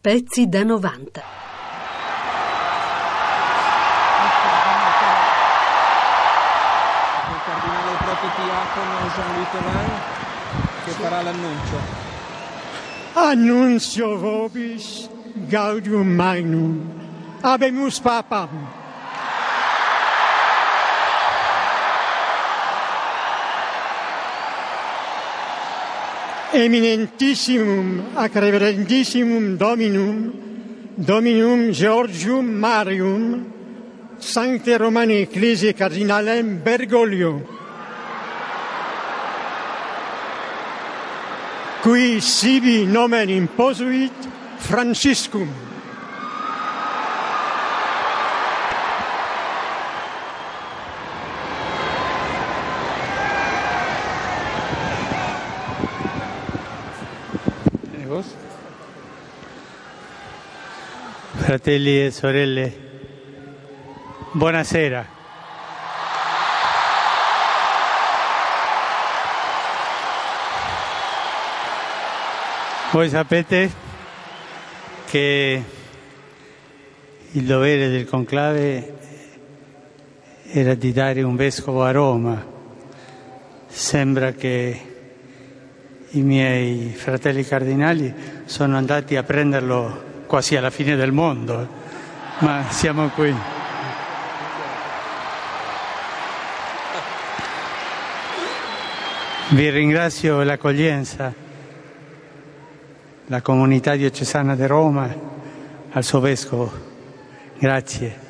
Pezzi da 90. Il cardinale protodiacono Jean-Louis Thévenin che farà l'annuncio. Annuncio vobis gaudium magnum. Habemus papam. eminentissimum ac reverendissimum Dominum, Dominum Georgium Marium, Sancte Romane Ecclesiae Cardinalem Bergoglio, qui sibi nomen imposuit Franciscum. Fratelli e sorelle, buonasera. Voi sapete che il dovere del conclave era di dare un vescovo a Roma. Sembra che i miei fratelli cardinali sono andati a prenderlo quasi alla fine del mondo, ma siamo qui. Vi ringrazio l'accoglienza, la comunità diocesana di Roma, al suo vescovo. Grazie.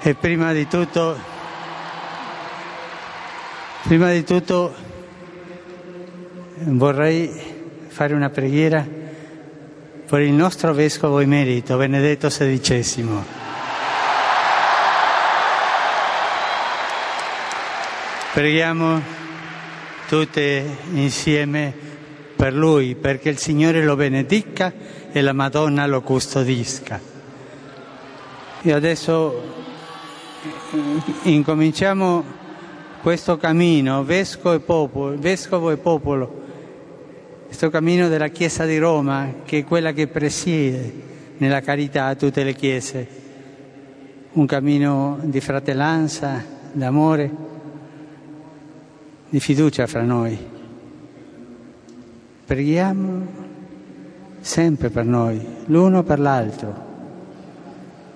E prima di tutto, prima di tutto vorrei fare una preghiera per il nostro vescovo emerito Benedetto XVI. Preghiamo tutte insieme per lui, perché il Signore lo benedica e la Madonna lo custodisca. E adesso incominciamo questo cammino, vescovo e popolo, vescovo e popolo, questo cammino della Chiesa di Roma, che è quella che presiede nella carità a tutte le chiese, un cammino di fratellanza, d'amore, di fiducia fra noi. Preghiamo sempre per noi, l'uno per l'altro.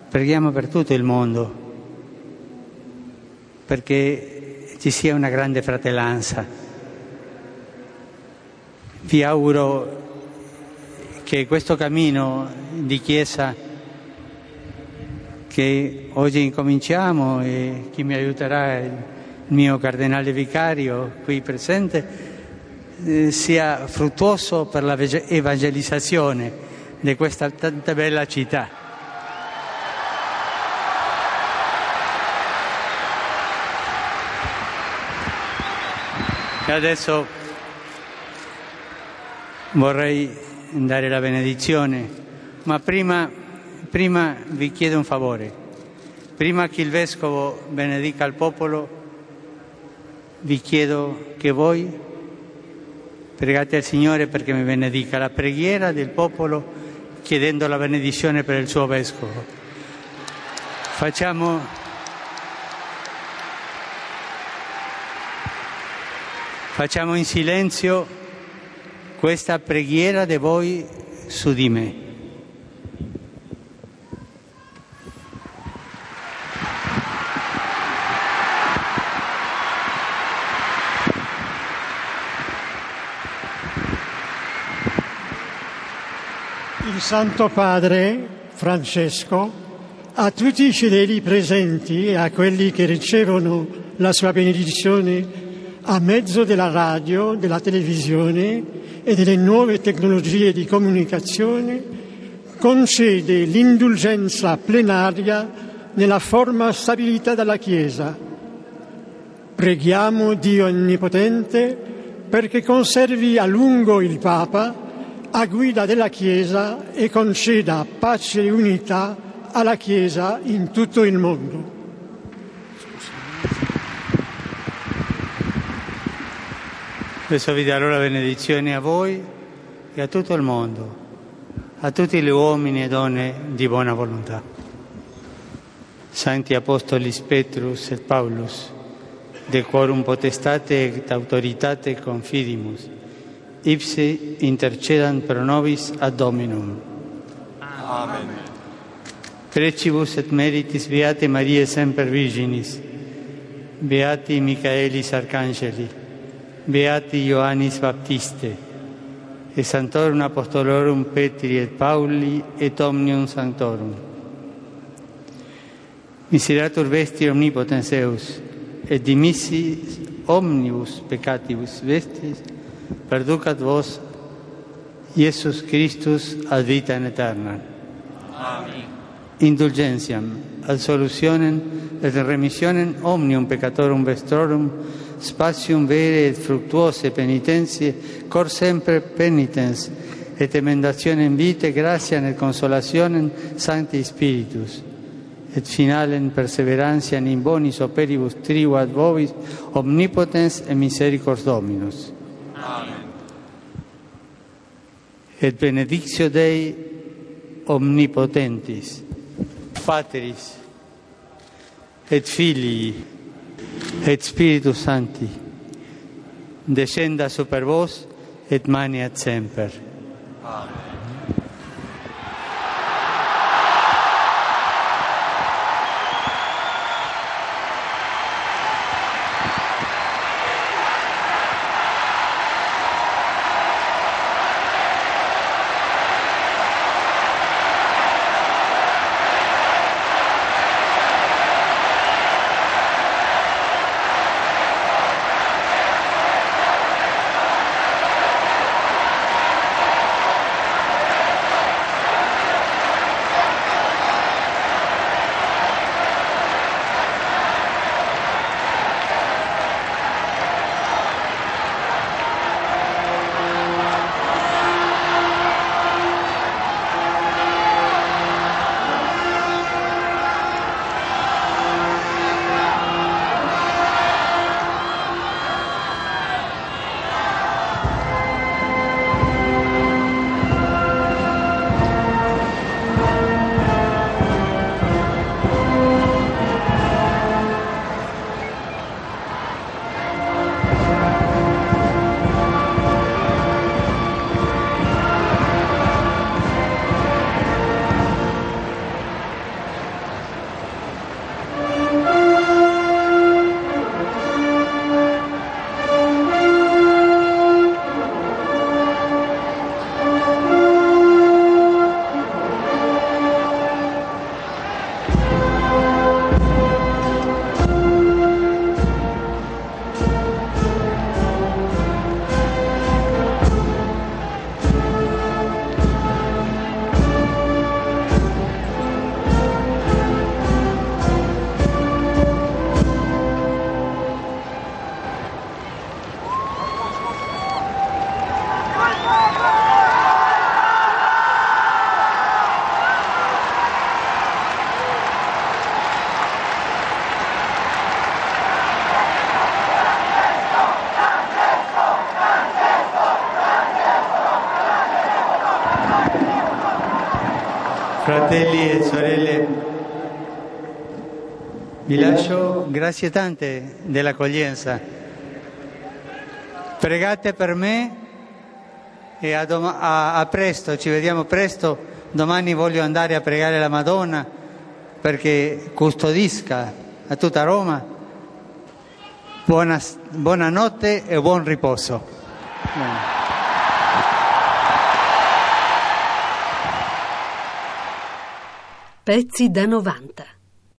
Preghiamo per tutto il mondo, perché ci sia una grande fratellanza. Vi auguro che questo cammino di Chiesa che oggi incominciamo e chi mi aiuterà il mio cardinale vicario qui presente eh, sia fruttuoso per la evangelizzazione di questa tanta bella città. E adesso vorrei dare la benedizione, ma prima, prima vi chiedo un favore. Prima che il Vescovo benedica il popolo, vi chiedo che voi pregate al Signore perché mi benedica la preghiera del popolo chiedendo la benedizione per il suo Vescovo. Facciamo Facciamo in silenzio questa preghiera di voi su di me. Il Santo Padre Francesco a tutti i fedeli presenti e a quelli che ricevono la sua benedizione a mezzo della radio, della televisione e delle nuove tecnologie di comunicazione, concede l'indulgenza plenaria nella forma stabilita dalla Chiesa. Preghiamo Dio Onnipotente perché conservi a lungo il Papa a guida della Chiesa e conceda pace e unità alla Chiesa in tutto il mondo. Adesso vi darò la benedizione a voi e a tutto il mondo. a tutti gli uomini e donne di buona volontà. Santi Apostoli Petrus et Paulus, de quorum potestate et autoritate confidimus, ipse intercedant pro nobis ad Dominum. Amen. Precibus et meritis Beate Mariae Semper Virginis, Beati Michaelis Arcangeli, Beati Ioannis Baptiste, et Santorum Apostolorum Petri et Pauli et Omnium Sanctorum. Miserator vesti omnipotens Deus, et dimissi omnibus peccatibus vestis, perducat vos, Iesus Christus ad vitam aeternam. Amen. Indulgentiam, ad solutionem et remissionem omnium peccatorum vestrorum, spatium vere et fructuose penitentie, cor sempre penitens, et emendationem vitae, gratiam et consolationem Sancti Spiritus, et finalem perseverantiam in bonis operibus tribu ad vobis, omnipotens et misericors Dominus. Amen. Et benedictio Dei omnipotentis, Pateris, et Filii, et Spiritus Sancti, descenda super vos et maniat semper. Fratelli e sorelle, vi lascio grazie tante dell'accoglienza. Pregate per me e a, doma- a- a presto, ci vediamo presto. Domani voglio andare a pregare la Madonna perché custodisca a tutta Roma. Buona, buonanotte e buon riposo. Bene. Pezzi da 90.